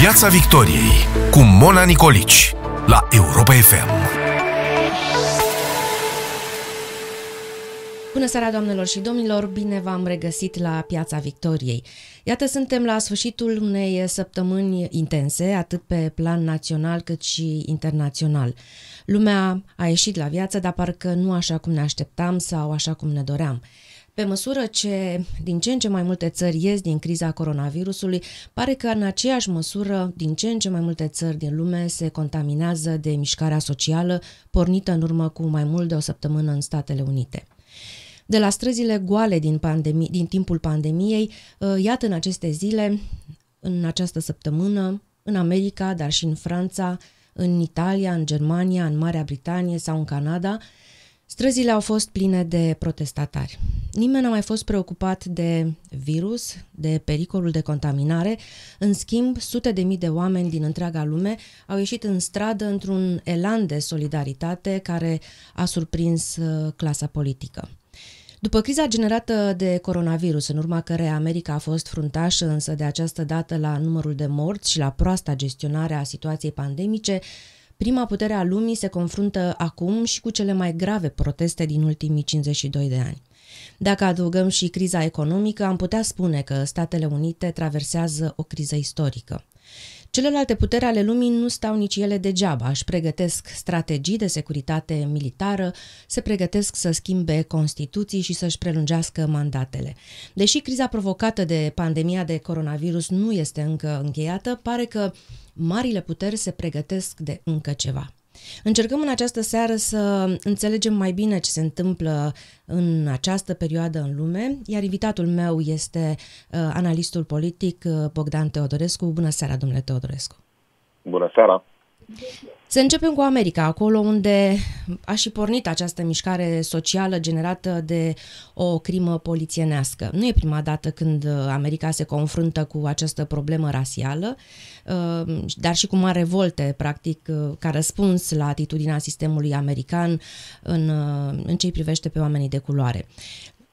Piața Victoriei cu Mona Nicolici la Europa FM. Bună seara, doamnelor și domnilor! Bine v-am regăsit la Piața Victoriei. Iată, suntem la sfârșitul unei săptămâni intense, atât pe plan național cât și internațional. Lumea a ieșit la viață, dar parcă nu așa cum ne așteptam sau așa cum ne doream. Pe măsură ce din ce în ce mai multe țări ies din criza coronavirusului, pare că în aceeași măsură din ce în ce mai multe țări din lume se contaminează de mișcarea socială pornită în urmă cu mai mult de o săptămână în Statele Unite. De la străzile goale din, pandemie, din timpul pandemiei, uh, iată în aceste zile, în această săptămână, în America, dar și în Franța, în Italia, în Germania, în Marea Britanie sau în Canada, Străzile au fost pline de protestatari. Nimeni n-a mai fost preocupat de virus, de pericolul de contaminare. În schimb, sute de mii de oameni din întreaga lume au ieșit în stradă într-un elan de solidaritate care a surprins uh, clasa politică. După criza generată de coronavirus, în urma care America a fost fruntașă însă de această dată la numărul de morți și la proasta gestionare a situației pandemice, Prima putere a lumii se confruntă acum și cu cele mai grave proteste din ultimii 52 de ani. Dacă adăugăm și criza economică, am putea spune că Statele Unite traversează o criză istorică. Celelalte puteri ale lumii nu stau nici ele degeaba, își pregătesc strategii de securitate militară, se pregătesc să schimbe constituții și să-și prelungească mandatele. Deși criza provocată de pandemia de coronavirus nu este încă încheiată, pare că marile puteri se pregătesc de încă ceva. Încercăm în această seară să înțelegem mai bine ce se întâmplă în această perioadă în lume, iar invitatul meu este uh, analistul politic uh, Bogdan Teodorescu. Bună seara, domnule Teodorescu! Bună seara! Să începem cu America, acolo unde a și pornit această mișcare socială generată de o crimă polițienească. Nu e prima dată când America se confruntă cu această problemă rasială, uh, dar și cu mare revolte, practic, uh, ca răspuns la atitudinea sistemului american în, uh, în ce privește pe oamenii de culoare.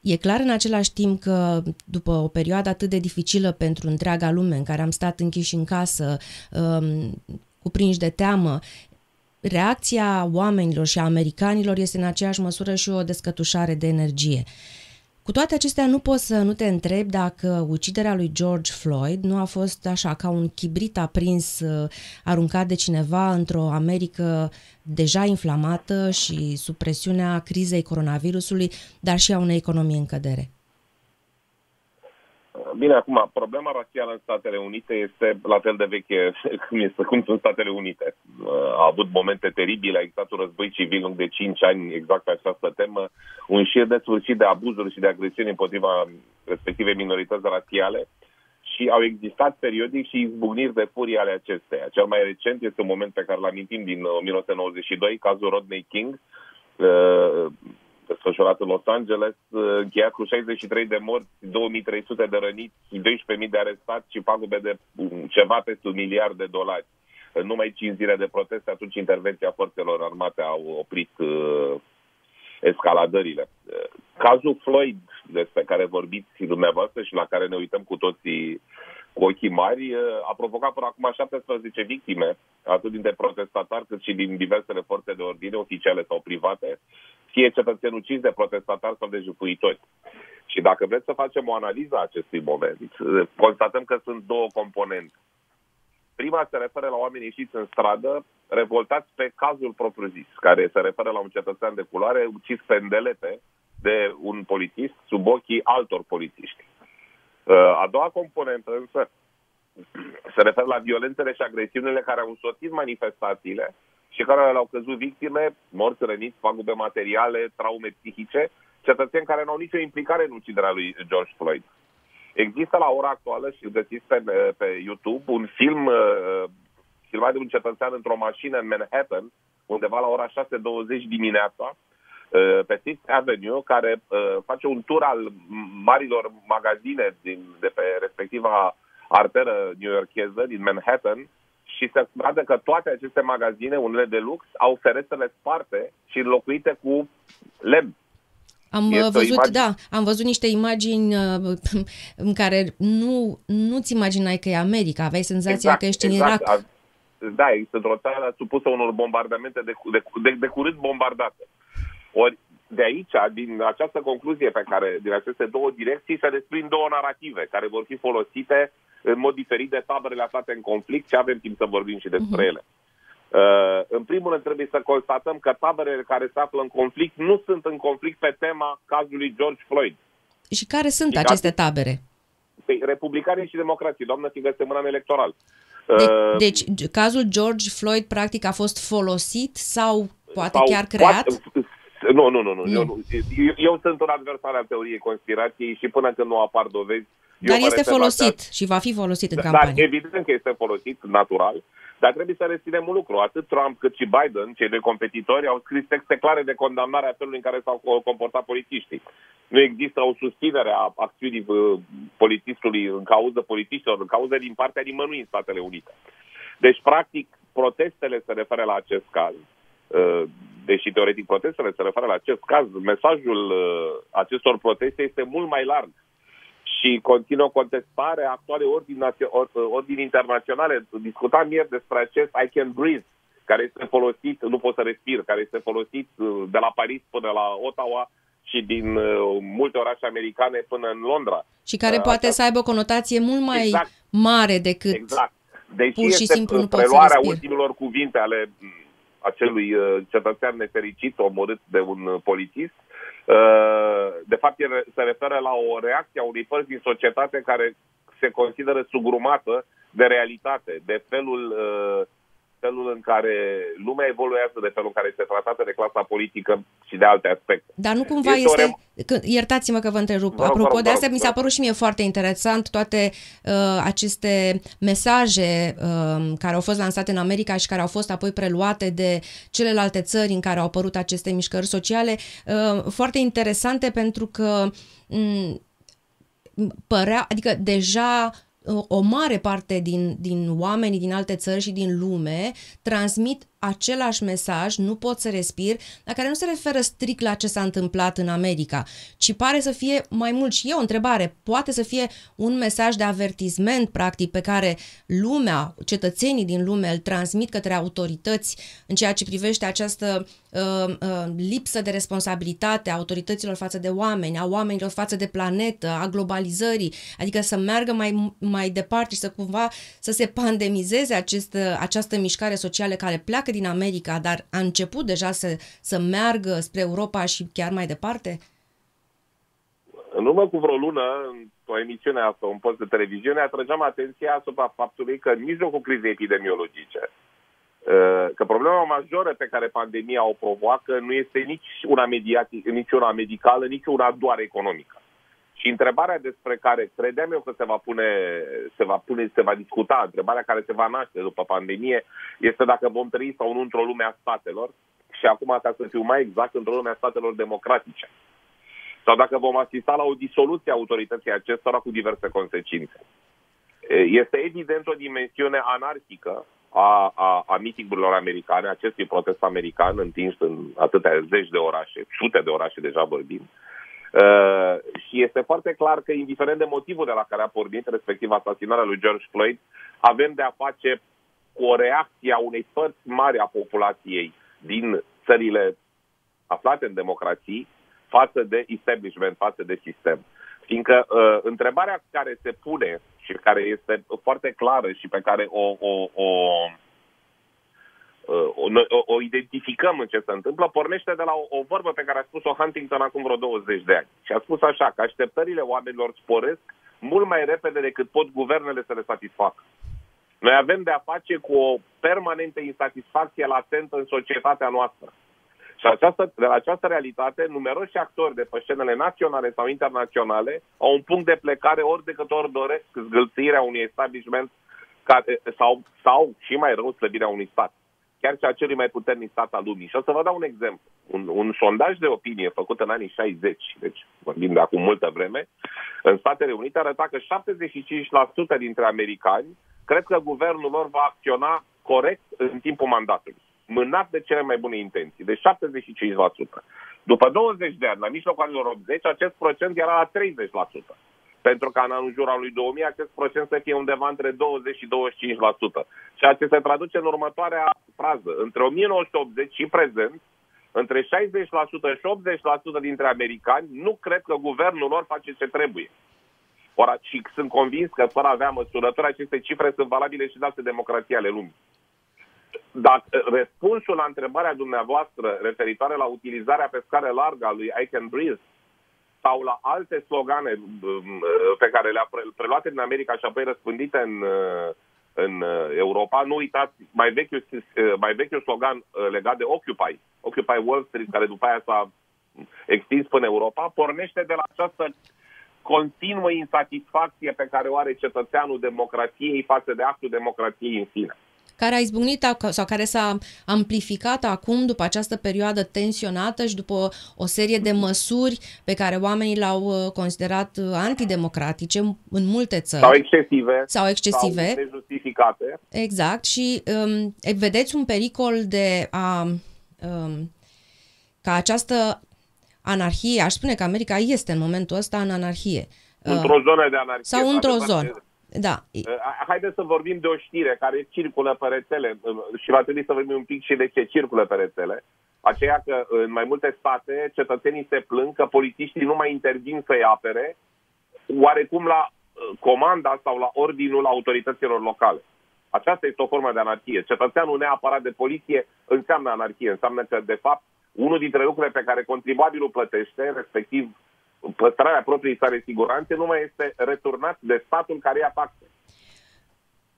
E clar în același timp că după o perioadă atât de dificilă pentru întreaga lume în care am stat închiși în casă, um, cuprinși de teamă, reacția oamenilor și a americanilor este în aceeași măsură și o descătușare de energie. Cu toate acestea, nu poți să nu te întrebi dacă uciderea lui George Floyd nu a fost așa ca un chibrit aprins uh, aruncat de cineva într-o Americă deja inflamată și sub presiunea crizei coronavirusului, dar și a unei economii în cădere. Bine, acum, problema rasială în Statele Unite este la fel de veche cum, este, cum sunt Statele Unite. A avut momente teribile, a existat un război civil lung de 5 ani exact pe această temă, un șir de sfârșit de abuzuri și de agresiuni împotriva respective minorități rasiale și au existat periodic și izbucniri de furie ale acesteia. Cel mai recent este un moment pe care îl amintim din 1992, cazul Rodney King, desfășurat în Los Angeles, uh, încheiat cu 63 de morți, 2300 de răniți, 12.000 de arestați și pagube de um, ceva peste un miliard de dolari. În numai 5 zile de proteste, atunci intervenția forțelor armate au oprit uh, escaladările. Uh, cazul Floyd, despre care vorbiți dumneavoastră și la care ne uităm cu toții cu ochii mari, uh, a provocat până acum 17 victime, atât dintre protestatari cât și din diversele forțe de ordine, oficiale sau private, fie cetățeni uciși de protestatari sau de jupuitori. Și dacă vreți să facem o analiză a acestui moment, constatăm că sunt două componente. Prima se referă la oameni ieșiți în stradă, revoltați pe cazul propriu-zis, care se referă la un cetățean de culoare ucis pe îndelete de un polițist sub ochii altor polițiști. A doua componentă însă se referă la violențele și agresiunile care au însoțit manifestațiile și care le-au căzut victime, morți, răniți, pagube materiale, traume psihice, cetățeni care nu au nicio implicare în uciderea lui George Floyd. Există la ora actuală și găsiți pe, pe YouTube un film uh, filmat de un cetățean într-o mașină în Manhattan, undeva la ora 6.20 dimineața, uh, pe Fifth Avenue, care uh, face un tur al marilor magazine din, de pe respectiva arteră new-yorkeză din Manhattan și se vadă că toate aceste magazine, unele de lux, au ferestrele sparte și înlocuite cu lemn. Am Este o văzut, imagine- da, am văzut niște imagini uh, în care nu, nu-ți imaginai că e America, aveai senzația că ești în Irak. A- Da, există într-o țară supusă unor bombardamente de, de, de, de curând bombardată. Ori de aici, din această concluzie pe care, din aceste două direcții, se desprind două narrative care vor fi folosite în mod diferit de taberele aflate în conflict și avem timp să vorbim și despre Mhm. ele. Uh, în primul rând trebuie să constatăm că taberele care se află în conflict nu sunt în conflict pe tema cazului George Floyd. Și care sunt Și aceste gata. tabere? Păi, republicanii și democrații, doamnă, fiindcă suntem în an electoral. De, Uh, deci, g- cazul George Floyd practic a fost folosit sau poate sau chiar creat? Poate, nu, nu, nu, nu. Nu. Eu, nu. Eu, eu sunt un adversar al teoriei conspirației și până când nu apar dovezi... eu Dar mă este refer la folosit această- și va fi folosit în Dar campanie. evident că este folosit natural, dar trebuie să reținem un lucru. Atât Trump cât și Biden, cei doi competitori, au scris texte clare de condamnare a felului în care s-au co- comportat polițiștii. Nu există o susținere a acțiunii uh, polițistului în cauză politiștilor, în cauză din partea nimănui în Statele Unite. Deci, practic, protestele se referă la acest caz. Uh, Deși, teoretic, protestele se referă la acest caz, mesajul uh, acestor proteste este mult mai larg și continuă contestarea actualei ordini, națio- or- ordini internaționale. Discutam ieri despre acest I can breathe, care este folosit, nu pot să respir, care este folosit uh, de la Paris până la Ottawa și din uh, multe orașe americane până în Londra. Și care Uh, poate asta- să aibă o conotație mult mai Exact. mare decât... Exact. Deși pur și este simplu nu poți să preluarea respiri. ultimilor cuvinte ale m, acelui uh, cetățean nefericit omorât de un uh, polițist, uh, de fapt el se referă la o reacție a unei părți din societate care se consideră sugrumată de realitate, de felul, uh, felul în care lumea evoluează, de felul în care este tratată de clasa politică și de alte aspecte. Dar nu cumva Este o este... rem- Că, iertați-mă că vă întrerup. Vă rog, vă Apropo rog, de vă asta, rog, mi s-a vă părut și mie foarte interesant toate uh, aceste mesaje uh, care au fost lansate în America și care au fost apoi preluate de celelalte țări în care au apărut aceste mișcări sociale. Uh, foarte interesante pentru că m, părea, adică deja uh, o mare parte din, din oamenii din alte țări și din lume transmit același mesaj, nu pot să respir, dar care nu se referă strict la ce s-a întâmplat în America, ci pare să fie mai mult. Și e o întrebare, poate să fie un mesaj de avertisment practic pe care lumea, cetățenii din lume îl transmit către autorități în ceea ce privește această uh, uh, lipsă de responsabilitate a autorităților față de oameni, a oamenilor față de planetă, a globalizării, adică să meargă mai, mai departe și să cumva să se pandemizeze acest, această mișcare socială care pleacă din America, dar a început deja să, să meargă spre Europa și chiar mai departe? În urmă cu vreo lună, într-o emisiune asta, un post de televiziune, atrăgeam atenția asupra faptului că în mijlocul crizei epidemiologice, uh, că problema majoră pe care pandemia o provoacă nu este nici una, mediati- nici una medicală, nici una doar economică. Și întrebarea despre care credeam eu că se va pune, se va pune, se va discuta, întrebarea care se va naște după pandemie, este dacă vom trăi sau nu într-o lume a statelor, și acum, ca să fiu mai exact, într-o lume a statelor democratice. Sau dacă vom asista la o disoluție a autorității acestora cu diverse consecințe. Este evident o dimensiune anarhică a, a, a mitingurilor americane, acestui protest american întins în atâtea zeci de orașe, sute de orașe deja vorbim, Uh, și este foarte clar că, indiferent de motivul de la care a pornit, respectiv asasinarea lui George Floyd, avem de a face cu o reacție a unei părți mari a populației din țările aflate în democrații față de establishment, față de sistem. Fiindcă uh, întrebarea care se pune și care este foarte clară și pe care o, o, o o, o, o identificăm în ce se întâmplă, pornește de la o, o vorbă pe care a spus-o Huntington acum vreo 20 de ani. Și a spus așa, că așteptările oamenilor sporesc mult mai repede decât pot guvernele să le satisfacă. Noi avem de a face cu o permanentă insatisfacție latentă în societatea noastră. Și această, de la această realitate, numeroși actori de pe scenele naționale sau internaționale au un punct de plecare ori de câte ori doresc zgâlțirea unui establishment care, sau, sau, și mai rău, slăbirea unui stat chiar și a celui mai puternic stat al lumii. Și o să vă dau un exemplu. Un, un sondaj de opinie făcut în anii 60, deci vorbim de acum multă vreme, în Statele Unite arăta că 75% dintre americani cred că guvernul lor va acționa corect în timpul mandatului, mânat de cele mai bune intenții, deci 75%. După 20 de ani, la mijlocul anilor 80, acest procent era la 30%. Pentru ca în anul jur al lui 2000 acest procent să fie undeva între 20 și 25%. Ceea ce se traduce în următoarea frază. Între 1980 și prezent, între 60% și 80% dintre americani nu cred că guvernul lor face ce trebuie. Ora, și sunt convins că, fără a avea măsurători, aceste cifre sunt valabile și de alte democrații ale lumii. Dar răspunsul la întrebarea dumneavoastră referitoare la utilizarea pe scară largă a lui I Can Breathe sau la alte slogane um, pe care le-a preluat în America și apoi răspândite în, uh, în uh, Europa, nu uitați, mai vechiul, uh, mai vechiul slogan legat de Occupy, Occupy Wall Street, care după aia s-a extins până Europa, pornește de la această continuă insatisfacție pe care o are cetățeanul democrației față de actul democrației în sine care a izbucnit sau care s-a amplificat acum după această perioadă tensionată și după o serie de măsuri pe care oamenii le-au uh, considerat uh, antidemocratice în multe țări. Sau excesive. Sau excesive. Sau nejustificate. Exact și um, vedeți un pericol de a um, ca această anarhie, aș spune că America este în momentul ăsta în anarhie. Într-o zonă de anarhie. Sau într-o zonă. Da. Uh, haideți să vorbim de o știre care circulă pe rețele uh, și va trebui să vorbim un pic și de ce circulă pe rețele. Aceea că în mai multe state cetățenii se plâng că polițiștii nu mai intervin să-i apere, oarecum la uh, comanda sau la ordinul autorităților locale. Aceasta este o formă de anarhie. Cetățeanul neapărat de poliție înseamnă anarhie. Înseamnă că, de fapt, unul dintre lucrurile pe care contribuabilul plătește, respectiv păstrarea propriei sale siguranțe, nu mai este returnat de statul care ia taxe.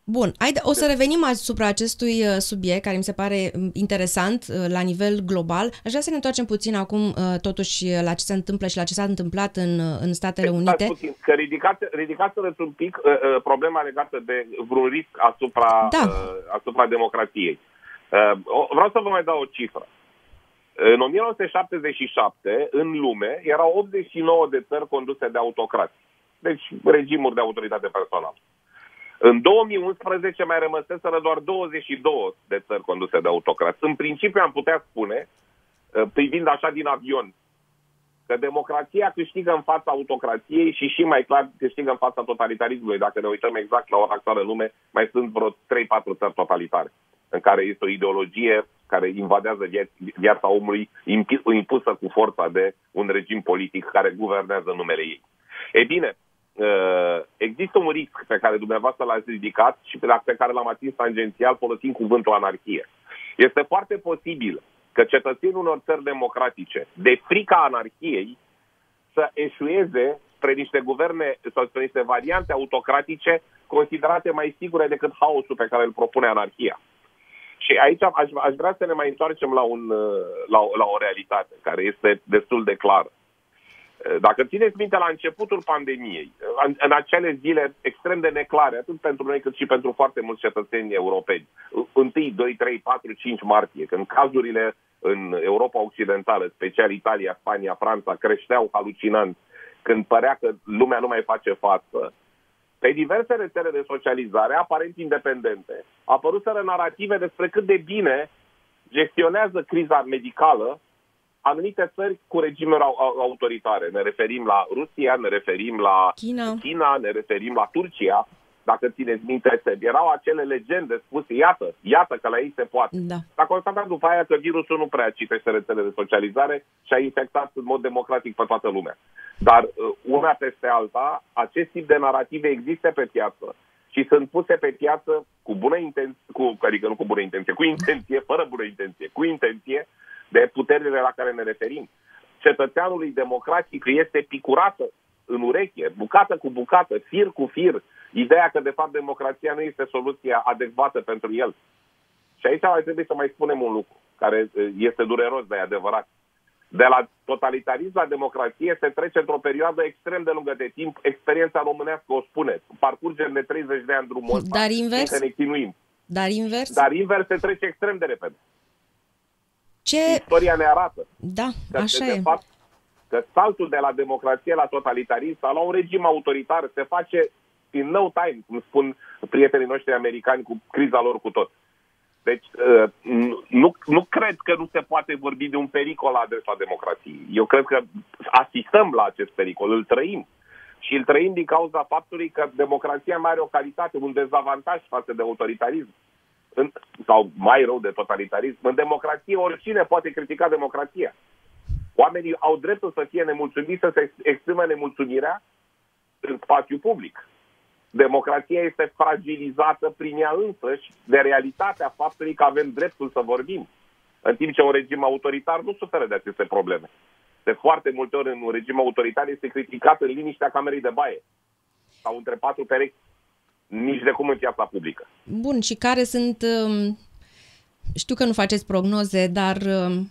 Bun, haide, o să revenim asupra acestui uh, subiect care mi se pare mm, interesant uh, la nivel global. Aș vrea să ne întoarcem puțin acum uh, totuși la ce se întâmplă și la ce s-a întâmplat în, în Statele Unite. Puțin, că ridicați, ridicați un pic uh, problema legată de vreun risc asupra, da. uh, asupra democrației. Uh, vreau să vă mai dau o cifră. În 1977, în lume, erau 89 de țări conduse de autocrați. Deci regimuri de autoritate personală. În 2011 mai rămăseseră doar 22 de țări conduse de autocrați. În principiu am putea spune, uh, privind așa din avion, că democrația câștigă în fața autocrației și și mai clar câștigă în fața totalitarismului. Dacă ne uităm exact la ora actuală în lume, mai sunt vreo 3-4 țări totalitare, în care este o ideologie care invadează viața omului impusă cu forța de un regim politic care guvernează numele ei. E bine, uh, există un risc pe care dumneavoastră l-ați ridicat și pe care l-am atins tangențial folosind cuvântul anarhie. Este foarte posibil că cetățenii unor țări democratice, de frica anarhiei, să eșueze spre niște guverne sau spre niște variante autocratice considerate mai sigure decât haosul pe care îl propune anarhia. Și aici aș, aș vrea să ne mai întoarcem la, un, la, la o realitate care este destul de clară. Dacă țineți minte, la începutul pandemiei, în, în acele zile extrem de neclare, atât pentru noi cât și pentru foarte mulți cetățeni europeni, 1, 2, 3, 4, 5 martie, când cazurile în Europa Occidentală, special Italia, Spania, Franța, creșteau halucinant, când părea că lumea nu mai face față, pe diverse rețele de socializare, aparent independente, apăruseră narrative despre cât de bine gestionează criza medicală anumite țări cu regimuri autoritare. Ne referim la Rusia, ne referim la China, China ne referim la Turcia. Dacă țineți minte, erau acele legende spuse, iată, iată că la ei se poate. Da. S-a constatat după aia că virusul nu prea citește rețele de socializare și a infectat în mod democratic pe toată lumea. Dar uh, una peste alta, acest tip de narrative există pe piață și sunt puse pe piață cu bună intenție, cu, adică nu cu bună intenție, cu intenție, fără bună intenție, cu intenție de puterile la care ne referim. Cetățeanului democratic este picurată în ureche, bucată cu bucată, fir cu fir, ideea că de fapt democrația nu este soluția adecvată pentru el. Și aici mai trebuie să mai spunem un lucru, care este dureros, de adevărat. De la totalitarism la democrație se trece într-o perioadă extrem de lungă de timp. Experiența românească o spune. Parcurgem de 30 de ani drumul ăsta. Dar invers? Ne chinuim. Dar invers? Dar invers se trece extrem de repede. Ce... Istoria ne arată. Da, că așa de e. Fapt, că saltul de la democrație la totalitarism sau la un regim autoritar se face in no time, cum spun prietenii noștri americani cu criza lor cu tot. Deci uh, nu, nu cred că nu se poate vorbi de un pericol la adresa democrației. Eu cred că asistăm la acest pericol, îl trăim. Și îl trăim din cauza faptului că democrația mai are o calitate, un dezavantaj față de autoritarism. În, sau mai rău de totalitarism. În democrație oricine poate critica democrația. Oamenii au dreptul să fie nemulțumiți, să se exprime nemulțumirea în spațiu public democrația este fragilizată prin ea însăși de realitatea faptului că avem dreptul să vorbim. În timp ce un regim autoritar nu suferă de aceste probleme. De foarte multe ori în un regim autoritar este criticat în liniștea camerei de baie sau între patru perechi, nici de cum în piața publică. Bun, și care sunt, um, știu că nu faceți prognoze, dar um,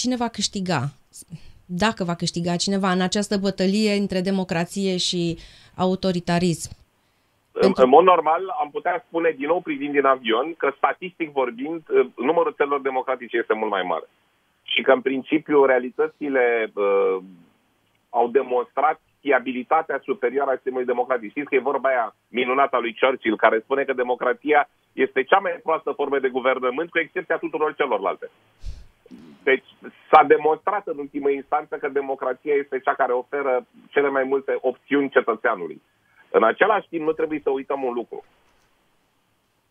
cine va câștiga? Dacă va câștiga cineva în această bătălie între democrație și autoritarism? Pentru... În mod normal, am putea spune, din nou privind din avion, că statistic vorbind, uh, numărul țărilor democratice este mult mai mare. Și că, în principiu, realitățile uh, au demonstrat fiabilitatea superioară a sistemului democratic. Știți că e vorba aia minunată a lui Churchill, care spune că democrația este cea mai proastă formă de guvernământ, cu excepția tuturor celorlalte. Deci s-a demonstrat în ultimă instanță că democrația este cea care oferă cele mai multe opțiuni cetățeanului. În același timp, nu trebuie să uităm un lucru.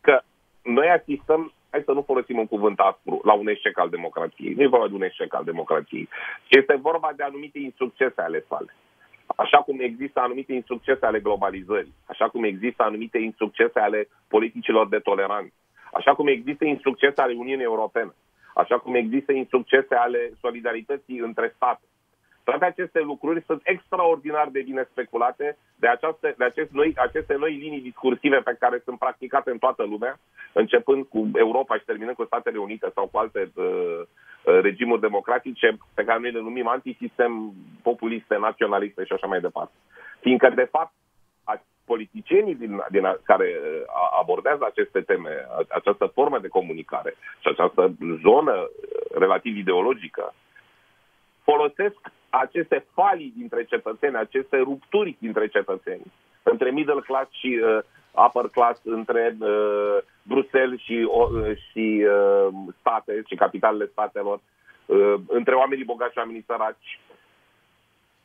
Că noi asistăm, hai să nu folosim un cuvânt aspru, la un eșec al democrației. Nu e vorba de un eșec al democrației, ci este vorba de anumite insuccese ale sale. Așa cum există anumite insuccese ale globalizării, așa cum există anumite insuccese ale politicilor de toleranță, așa cum există insuccese ale Uniunii Europene, așa cum există insuccese ale solidarității între state. Toate aceste lucruri sunt extraordinar de bine speculate de, aceaste, de acest noi, aceste noi linii discursive pe care sunt practicate în toată lumea, începând cu Europa și terminând cu Statele Unite sau cu alte uh, uh regimuri democratice pe care noi le numim antisistem, populiste, naționaliste și așa mai departe. Fiindcă, de fapt, politicienii din, din a, care uh, abordează aceste teme, această formă de comunicare și această zonă uh, relativ ideologică, folosesc aceste falii dintre cetățeni, aceste rupturi dintre cetățeni, între middle class și uh, upper class, între uh, Bruxelles și, uh, și uh, state și capitalele statelor, uh, între oamenii bogați și oamenii săraci,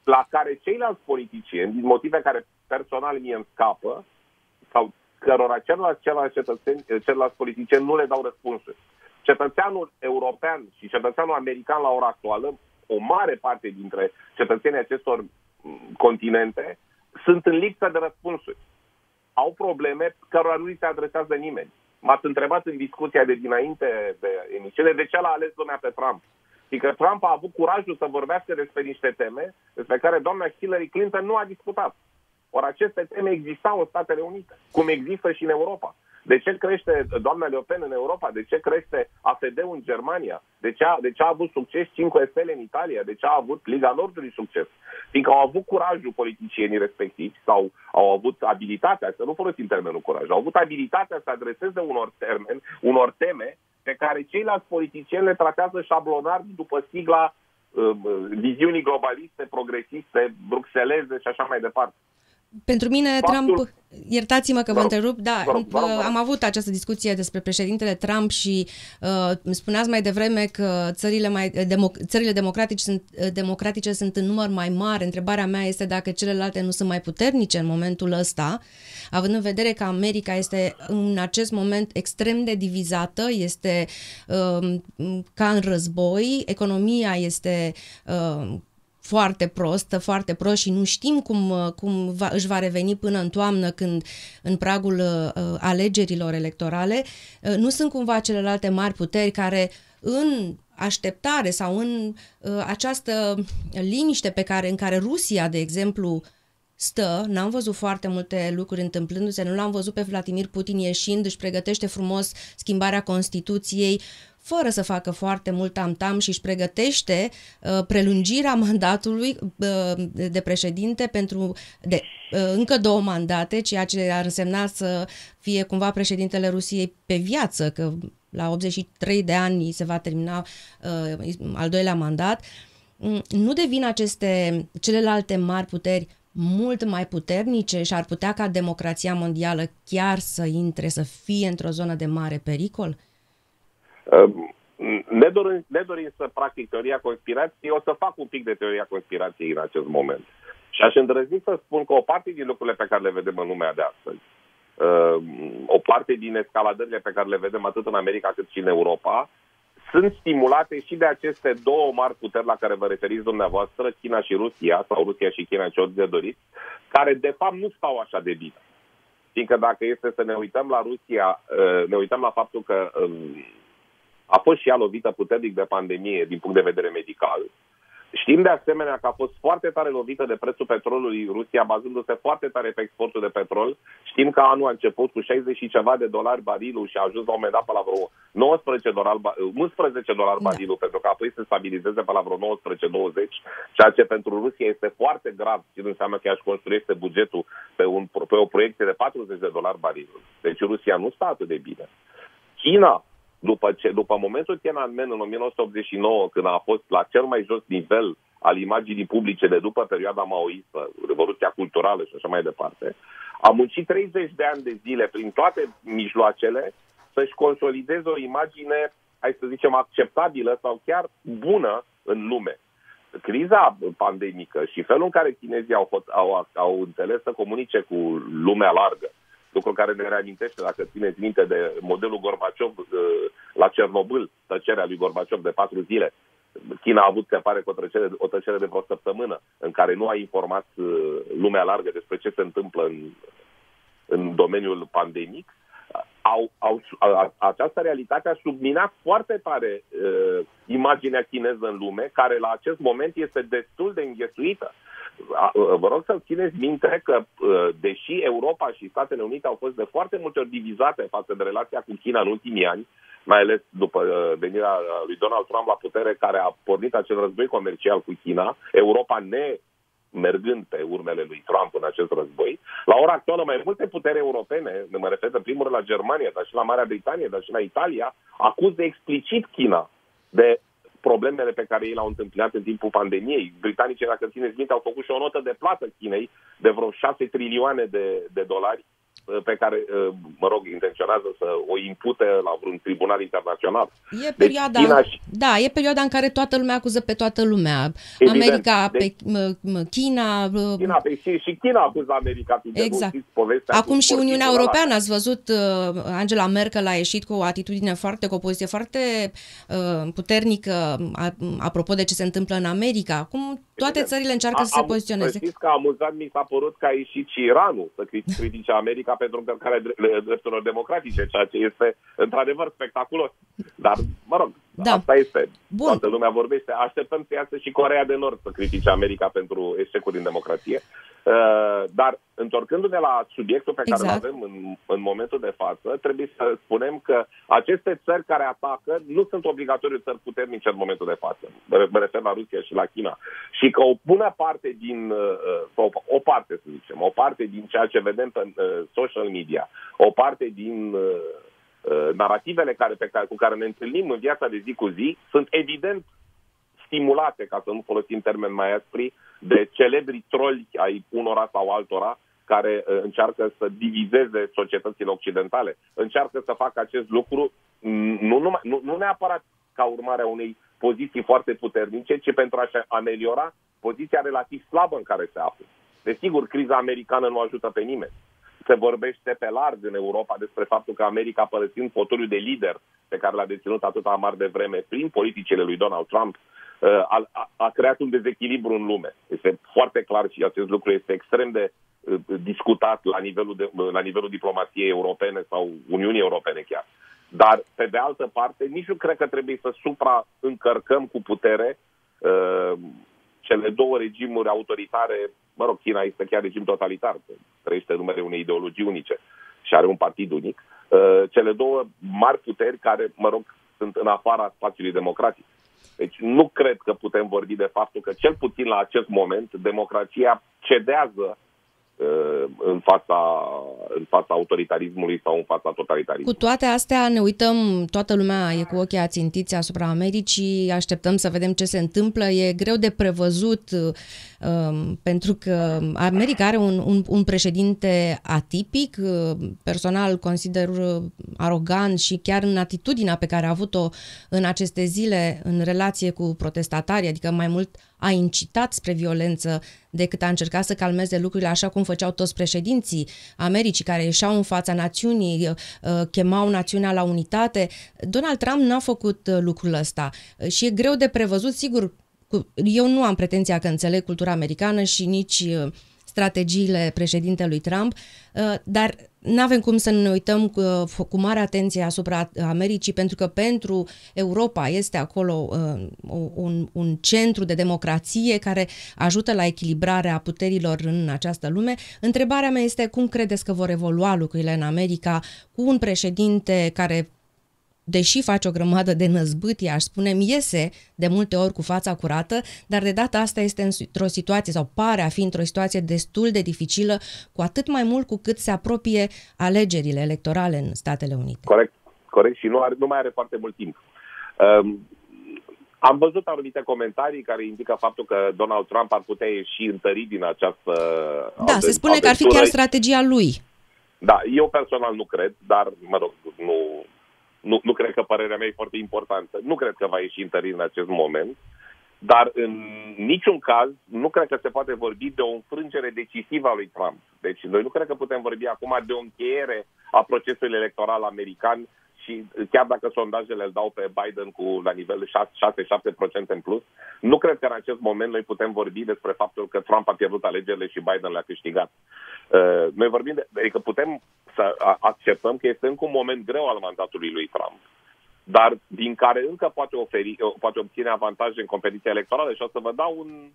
la care ceilalți politicieni, din motive care personal mie îmi scapă, sau cărora celălalt, celălalt cetățeni, celălalt politicieni nu le dau răspunsuri. Cetățeanul european și cetățeanul american la ora actuală o mare parte dintre cetățenii acestor mm, continente sunt în lipsă de răspunsuri. Au probleme cărora nu li se adresează nimeni. M-ați întrebat în discuția de dinainte de emisiune de ce l-a ales lumea pe Trump. Și că Trump a avut curajul să vorbească despre niște teme despre care doamna Hillary Clinton nu a discutat. Ori aceste teme existau în Statele Unite, cum există și în Europa. De ce crește doamna Le Pen în Europa? De ce crește AFD-ul în Germania? De ce, a, de ce a avut succes 5 Stele în Italia? De ce a avut Liga Nordului succes? Fiindcă au avut curajul politicienii respectivi sau au avut abilitatea, să nu folosim termenul curaj, au avut abilitatea să adreseze unor termeni, unor teme pe care ceilalți politicieni le tratează șablonar după sigla uh, viziunii globaliste, progresiste, bruxeleze și așa mai departe. Pentru mine, Faptul... Trump, iertați-mă că vă întrerup, da, am avut această discuție despre președintele Trump și uh, spuneați mai devreme că țările, mai, democ- țările democratice, sunt, uh, democratice sunt în număr mai mare. Întrebarea mea este dacă celelalte nu sunt mai puternice în momentul ăsta, având în vedere că America este în acest moment extrem de divizată, este uh, ca în război, economia este uh, foarte prostă, foarte prost și nu știm cum, cum va, își va reveni până în toamnă când în pragul uh, alegerilor electorale, uh, nu sunt cumva celelalte mari puteri care în așteptare sau în uh, această liniște pe care, în care Rusia, de exemplu, stă, n-am văzut foarte multe lucruri întâmplându-se, nu l-am văzut pe Vladimir Putin ieșind, își pregătește frumos schimbarea Constituției, fără să facă foarte mult tam-tam și își pregătește uh, prelungirea mandatului uh, de președinte pentru de, uh, încă două mandate, ceea ce ar însemna să fie cumva președintele Rusiei pe viață, că la 83 de ani se va termina uh, al doilea mandat. Mm, nu devin aceste celelalte mari puteri mult mai puternice și ar putea ca democrația mondială chiar să intre, să fie într-o zonă de mare pericol? Ne dorim, ne dorim să practic teoria conspirației, o să fac un pic de teoria conspirației în acest moment. Și aș îndrăzni să spun că o parte din lucrurile pe care le vedem în lumea de astăzi, uh, o parte din escaladările pe care le vedem atât în America cât și în Europa, sunt stimulate și de aceste două mari puteri la care vă referiți dumneavoastră, China și Rusia, sau Rusia și China, ce ori de doriți, care de fapt nu stau așa de bine. Fiindcă dacă este să ne uităm la Rusia, uh, ne uităm la faptul că um, a fost și ea lovită puternic de pandemie din punct de vedere medical, Știm de asemenea că a fost foarte tare lovită de prețul petrolului Rusia, bazându-se foarte tare pe exportul de petrol. Știm că anul a început cu 60 și ceva de dolari barilul și a ajuns la un moment dat pe la vreo 19 dolari, 11 dolari da. barilul, pentru că apoi se stabilizeze pe la vreo 19-20, ceea ce pentru Rusia este foarte grav, și înseamnă că ea își construiește bugetul pe, un, pe o proiecție de 40 de dolari barilul. Deci Rusia nu stă atât de bine. China după, ce, după momentul Tiananmen în 1989, când a fost la cel mai jos nivel al imaginii publice de după perioada maoistă, Revoluția Culturală și așa mai departe, a muncit 30 de ani de zile prin toate mijloacele să-și consolideze o imagine, hai să zicem, acceptabilă sau chiar bună în lume. Criza pandemică și felul în care chinezii au, au, au înțeles să comunice cu lumea largă, lucru care ne reamintește, dacă țineți minte, de modelul Gorbaciov uh, la Cernobâl, tăcerea lui Gorbaciov de patru zile. China a avut, se pare, o tăcere, o tăcere de vreo săptămână în care nu a informat uh, lumea largă despre ce se întâmplă în, în domeniul pandemic. Au, au, a, această realitate a subminat foarte tare uh, imaginea chineză în lume, care la acest moment este destul de înghesuită. Vă rog să țineți minte că, deși Europa și Statele Unite au fost de foarte multe ori divizate față de relația cu China în ultimii ani, mai ales după venirea lui Donald Trump la putere, care a pornit acel război comercial cu China, Europa ne mergând pe urmele lui Trump în acest război. La ora actuală, mai multe puteri europene, mă refer în primul rând la Germania, dar și la Marea Britanie, dar și la Italia, acuză explicit China de problemele pe care ei le-au întâmpinat în timpul pandemiei. Britanicii, dacă țineți minte, au făcut și o notă de plată Chinei de vreo 6 trilioane de, de dolari Uh, pe care, uh, mă rog, intenționează să o impute la vreun tribunal internațional. E deci perioada, deci, și... Da, e perioada în care toată lumea acuză pe toată lumea. Evident, America deci, pe China... China pe, și, și China acuză America pe exact. Acum și Uniunea Europeană, ați văzut, uh, Angela Merkel a ieșit cu o atitudine foarte, cu o poziție foarte uh, puternică apropo de ce se întâmplă în America. Acum toate Evident. țările încearcă a, să se poziționeze. Știți că amuzant mi s-a părut că a ieșit și Iranul să critique America America pentru încălcarea drepturilor democratice, ceea ce este într-adevăr spectaculos. Dar, mă rog, da. asta este. Bun. Toată lumea vorbește. Așteptăm să iasă și Corea de Nord să critique America pentru eșecul din democrație. Uh, dar, întorcându-ne la subiectul pe care exact. îl avem în, în momentul de față, trebuie să spunem că aceste țări care atacă nu sunt obligatoriu țări puternice în momentul de față. Mă refer la Rusia și la China. Și că o bună parte din, uh, sau o parte, să zicem, o parte din ceea ce vedem pe uh, social media, o parte din narativele care, pe care, cu care ne întâlnim în viața de zi cu zi, sunt evident stimulate, ca să nu folosim termen mai aspri, de celebri troli ai unora sau altora care uh, încearcă să divizeze societățile occidentale. Încearcă să facă acest lucru nu, numai, nu, nu neapărat ca urmare a unei poziții foarte puternice, ci pentru a-și ameliora poziția relativ slabă în care se află. Desigur, criza americană nu ajută pe nimeni. Se vorbește pe larg în Europa despre faptul că America, părăsind fotoliul de lider pe care l-a deținut atâta amar de vreme prin politicile lui Donald Trump, Uh, a, a, a creat un dezechilibru în lume. Este foarte clar și acest lucru este extrem de uh, discutat la nivelul, de, la nivelul diplomației europene sau Uniunii Europene chiar. Dar, pe de altă parte, nici nu cred că trebuie să supraîncărcăm cu putere uh, cele două regimuri autoritare. Mă rog, China este chiar regim totalitar, trăiește numele unei ideologii unice și are un partid unic. Uh, cele două mari puteri care, mă rog, sunt în afara spațiului democratic. Deci nu cred că putem vorbi de faptul că, cel puțin la acest moment, democrația cedează uh, în fața, în fața autoritarismului sau în fața totalitarismului. Cu toate astea ne uităm, toată lumea e cu ochii ațintiți asupra Americii, așteptăm să vedem ce se întâmplă, e greu de prevăzut um, pentru că America are un, un, un președinte atipic, personal consider arogant și chiar în atitudinea pe care a avut-o în aceste zile în relație cu protestatarii, adică mai mult a incitat spre violență decât a încercat să calmeze lucrurile așa cum făceau toți președinții Americii care ieșeau în fața națiunii, uh, chemau națiunea la unitate. Donald Trump n-a făcut uh, lucrul ăsta și e greu de prevăzut, sigur, eu nu am pretenția că înțeleg cultura americană și nici uh, strategiile președintelui Trump, dar nu avem cum să ne uităm cu, cu mare atenție asupra Americii, pentru că pentru Europa este acolo uh, un, un centru de democrație care ajută la echilibrarea puterilor în această lume. Întrebarea mea este cum credeți că vor evolua lucrurile în America cu un președinte care deși face o grămadă de năzbâtie, aș spune, iese de multe ori cu fața curată, dar de data asta este într-o situație, sau pare a fi într-o situație destul de dificilă, cu atât mai mult cu cât se apropie alegerile electorale în Statele Unite. Corect, corect și nu, are, nu mai are foarte mult timp. Um, am văzut anumite comentarii care indică faptul că Donald Trump ar putea ieși întărit din această Da, se spune că ar fi chiar strategia lui. Da, eu personal nu cred, dar, mă rog, nu, nu, nu cred că părerea mea e foarte importantă. Nu cred că va ieși întărit în acest moment. Dar în niciun caz nu cred că se poate vorbi de o înfrângere decisivă a lui Trump. Deci noi nu cred că putem vorbi acum de o încheiere a procesului electoral american și chiar dacă sondajele îl dau pe Biden cu la nivel 6-7% în plus, nu cred că în acest moment noi putem vorbi despre faptul că Trump a pierdut alegerile și Biden le-a câștigat. Uh, noi vorbim de, adică putem să acceptăm că este încă un moment greu al mandatului lui Trump dar din care încă poate, oferi, poate obține avantaje în competiția electorală și o să vă dau un,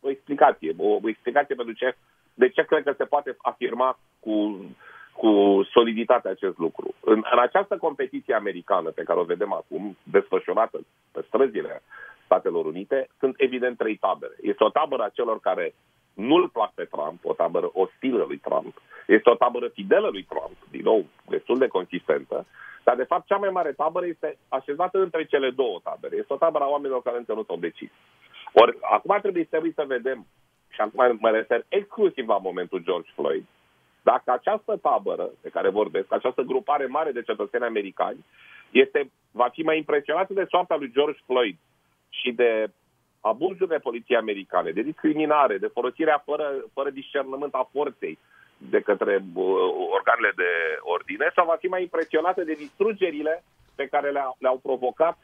o explicație, o, o explicație pentru ce, de ce cred că se poate afirma cu cu soliditate acest lucru. În, în această competiție americană pe care o vedem acum, desfășurată pe străzile Statelor Unite, sunt evident trei tabere. Este o tabără a celor care nu-l plac pe Trump, o tabără ostilă lui Trump. Este o tabără fidelă lui Trump, din nou, destul de consistentă. Dar, de fapt, cea mai mare tabără este așezată între cele două tabere. Este o tabără a oamenilor care încă nu s-au decis. Ori, acum trebuie, trebuie să vedem, și acum mă refer exclusiv la momentul George Floyd, dacă această tabără de care vorbesc, această grupare mare de cetățeni americani, este, va fi mai impresionată de soarta lui George Floyd și de abuzurile poliției americane, de discriminare, de folosirea fără, fără discernământ a forței de către uh, organele de ordine, sau va fi mai impresionată de distrugerile pe care le-au, le provocat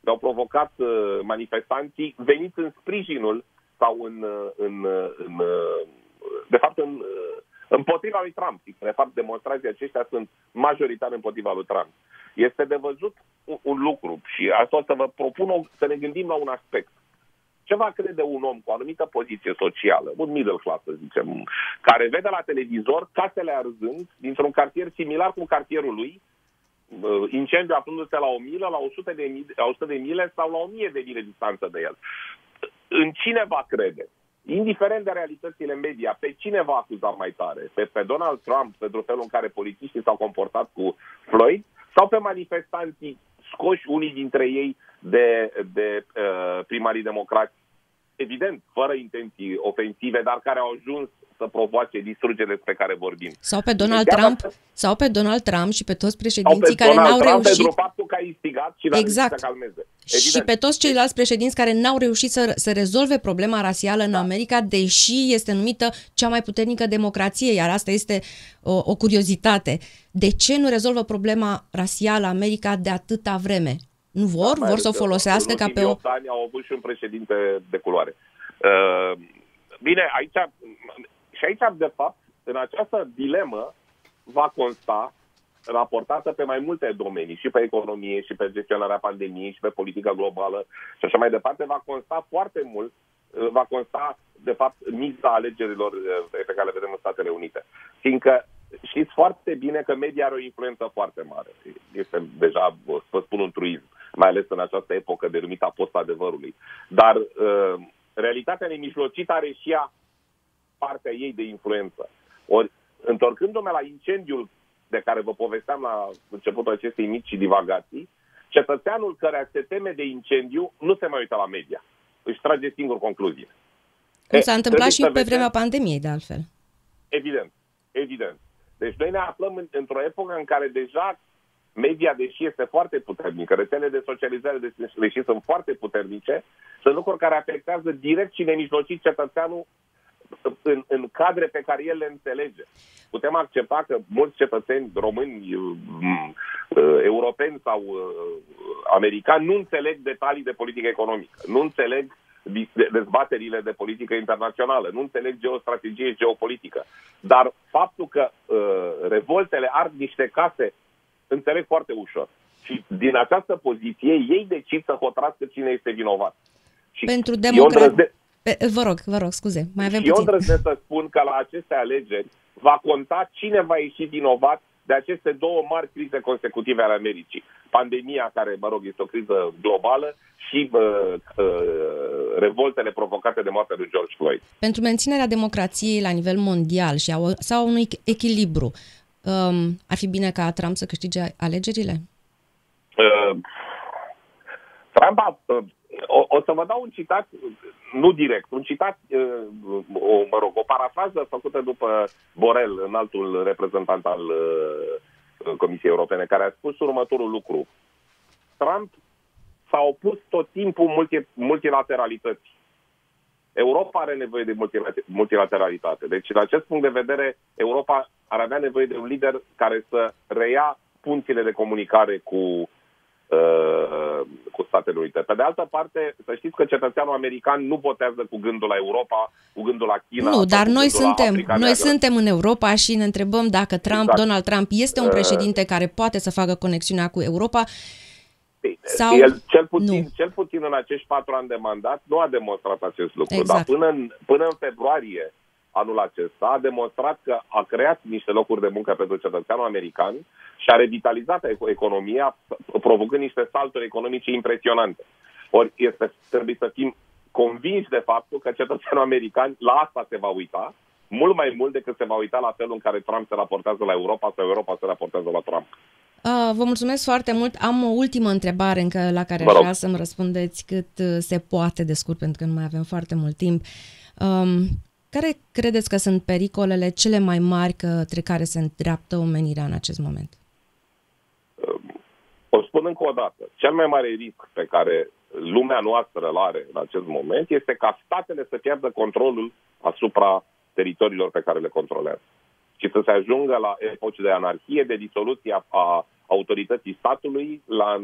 le-au provocat uh, manifestanții veniți în sprijinul sau în, uh, în, în, în de fapt în uh, împotriva lui Trump. De fapt, demonstrații aceștia sunt majoritar împotriva lui Trump. Este de văzut un, un lucru și asta o să vă propun o, să ne gândim la un aspect. Ce va crede un om cu o anumită poziție socială, un middle class, să zicem, care vede la televizor casele arzând dintr-un cartier similar cu cartierul lui, uh, incendiu aflându-se la o milă, la 100 de, mii, la 100 de mile sau la 1000 de mile distanță de el. În cine va crede? Indiferent de realitățile media, pe cine va acuza mai tare? Pe, pe Donald Trump pentru felul în care polițiștii s-au comportat cu Floyd sau pe manifestanții scoși unii dintre ei de, de uh, primarii democrați evident, fără intenții ofensive, dar care au ajuns să provoace distrugerile pe care vorbim. Sau pe Donald deci, Trump, dacă... sau pe Donald Trump și pe toți președinții pe care Donald n-au Trump reușit pentru faptul că a instigat și exact. să calmeze. Evident. Și pe toți ceilalți președinți care n-au reușit să, să rezolve problema rasială în da. America, deși este numită cea mai puternică democrație, iar asta este o, o curiozitate. De ce nu rezolvă problema rasială America de atâta vreme? Nu vor? Da, vor să o folosească ca pe o... ani au avut și un președinte de culoare. Uh, bine, aici, și aici, de fapt, în această dilemă va consta raportată pe mai multe domenii, și pe economie, și pe gestionarea pandemiei, și pe politica globală și așa mai departe, va consta foarte mult, uh, va consta, de fapt, miza alegerilor uh, pe care le vedem în Statele Unite. Fiindcă știți foarte bine că media are o influență foarte mare. Este deja, să spun, un truism mai ales în această epocă denumită a post-adevărului. Dar uh, realitatea nemijlocită are și ea partea ei de influență. Ori, întorcându-mă la incendiul de care vă povesteam la începutul acestei mici divagații, cetățeanul care se teme de incendiu nu se mai uită la media. Își trage singur concluzie. Cum s-a întâmplat și pe vremea pandemiei, de altfel. Evident, evident. Deci noi ne aflăm în, într-o epocă în care deja media, deși este foarte puternică, rețelele de socializare, deși sunt foarte puternice, sunt lucruri care afectează direct și nemijlocit cetățeanul în, în cadre pe care el le înțelege. Putem accepta că mulți cetățeni români, mm, uh, europeni sau uh, americani nu înțeleg detalii de politică economică, nu înțeleg dezbaterile de politică internațională, nu înțeleg geostrategie și geopolitică. Dar faptul că uh, revoltele ard niște case, înțeleg foarte ușor. Și din această poziție ei decid să hotărască cine este vinovat. Și Pentru democrație. Vă rog, vă rog, scuze, mai avem și puțin. eu trebuie să spun că la aceste alegeri va conta cine va ieși vinovat de aceste două mari crize consecutive ale Americii. Pandemia, care, mă rog, este o criză globală și uh, uh, revoltele provocate de moartea lui George Floyd. Pentru menținerea democrației la nivel mondial și a, sau unui echilibru, um, ar fi bine ca Trump să câștige alegerile? Uh, Trump a, uh, o, o să vă dau un citat, nu direct, un citat, uh, o, mă rog, o parafrază făcută după Borel, în altul reprezentant al uh, Comisiei Europene, care a spus următorul lucru. Trump s-a opus tot timpul multi, multilateralității. Europa are nevoie de multilateralitate. Deci, din acest punct de vedere, Europa ar avea nevoie de un lider care să reia punțile de comunicare cu Uh, cu Statele Unite. Pe de altă parte, să știți că cetățeanul american nu votează cu gândul la Europa, cu gândul la China. Nu, dar noi suntem, noi suntem în Europa și ne întrebăm dacă Trump, exact. Donald Trump este un uh, președinte care poate să facă conexiunea cu Europa sau... El, cel, puțin, nu. cel puțin în acești patru ani de mandat, nu a demonstrat acest lucru. Exact. Dar până în, până în februarie anul acesta a demonstrat că a creat niște locuri de muncă pentru cetățeanul american și a revitalizat economia, provocând niște salturi economice impresionante. Ori este, trebuie să fim convinși de faptul că cetățeanul american la asta se va uita, mult mai mult decât se va uita la felul în care Trump se raportează la Europa sau Europa se raportează la Trump. Uh, vă mulțumesc foarte mult. Am o ultimă întrebare încă la care aș vrea să-mi răspundeți cât uh, se poate de scurt, pentru că nu mai avem foarte mult timp. Um, care credeți că sunt pericolele cele mai mari către care se îndreaptă omenirea în acest moment? O spun încă o dată. Cel mai mare risc pe care lumea noastră îl are în acest moment este ca statele să pierdă controlul asupra teritoriilor pe care le controlează. Și să se ajungă la epoci de anarhie, de disoluție a autorității statului la,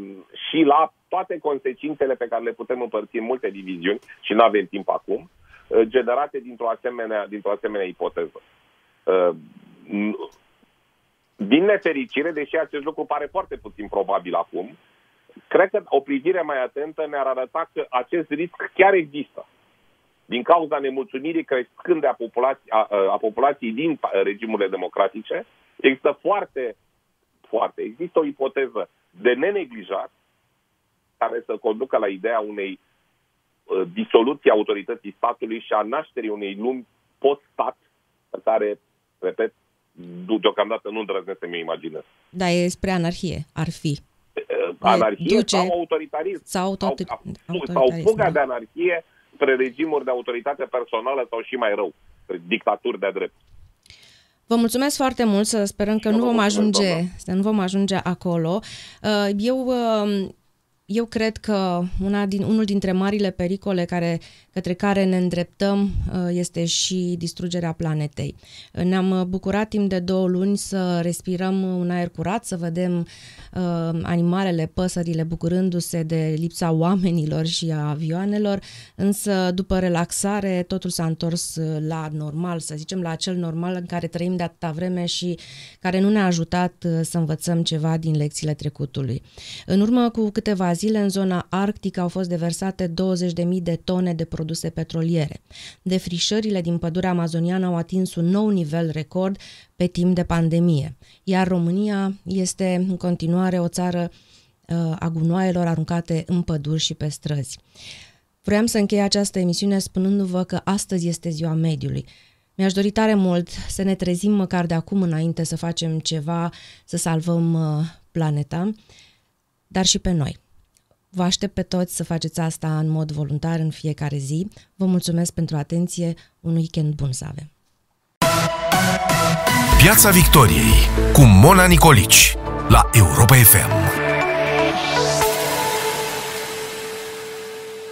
și la toate consecințele pe care le putem împărți în multe diviziuni și nu avem timp acum, Uh, generate dintr-o asemenea, dintr-o asemenea ipoteză. Uh, din nefericire, deși acest lucru pare foarte puțin probabil acum, cred că o privire mai atentă ne-ar arăta că acest risc chiar există. Din cauza nemulțumirii crescând a, populației, a, a populației din regimurile democratice, există foarte, foarte, există o ipoteză de neneglijat care să conducă la ideea unei Uh, disoluția autorității statului și a nașterii unei lumi post-stat pe care, repet, deocamdată nu îndrăznesc să-mi imaginez. Da, e spre anarhie, ar fi. Uh, anarhie duce... sau autoritarism. Sau, autor... sau, autoritarism, sau fuga da. de anarhie spre regimuri de autoritate personală sau și mai rău, dictaturi de drept. Vă mulțumesc foarte mult, să sperăm că nu vom ajunge, să nu vom ajunge acolo. Uh, eu eu cred că una din, unul dintre marile pericole care, către care ne îndreptăm uh, este și distrugerea planetei. Ne-am bucurat timp de două luni să respirăm un aer curat, să vedem uh, animalele, păsările bucurându-se de lipsa oamenilor și a avioanelor, însă după relaxare totul s-a întors la normal, să zicem la acel normal în care trăim de atâta vreme și care nu ne-a ajutat uh, să învățăm ceva din lecțiile trecutului. În urmă cu câteva zile în zona arctică au fost deversate 20.000 de tone de produse petroliere. Defrișările din pădurea amazoniană au atins un nou nivel record pe timp de pandemie, iar România este în continuare o țară uh, a gunoaielor aruncate în păduri și pe străzi. Vreau să închei această emisiune spunându-vă că astăzi este ziua mediului. Mi-aș dori tare mult să ne trezim măcar de acum înainte să facem ceva, să salvăm uh, planeta, dar și pe noi. Vă aștept pe toți să faceți asta în mod voluntar în fiecare zi. Vă mulțumesc pentru atenție, un weekend bun să avem. Piața Victoriei cu Mona Nicolici la Europa FM.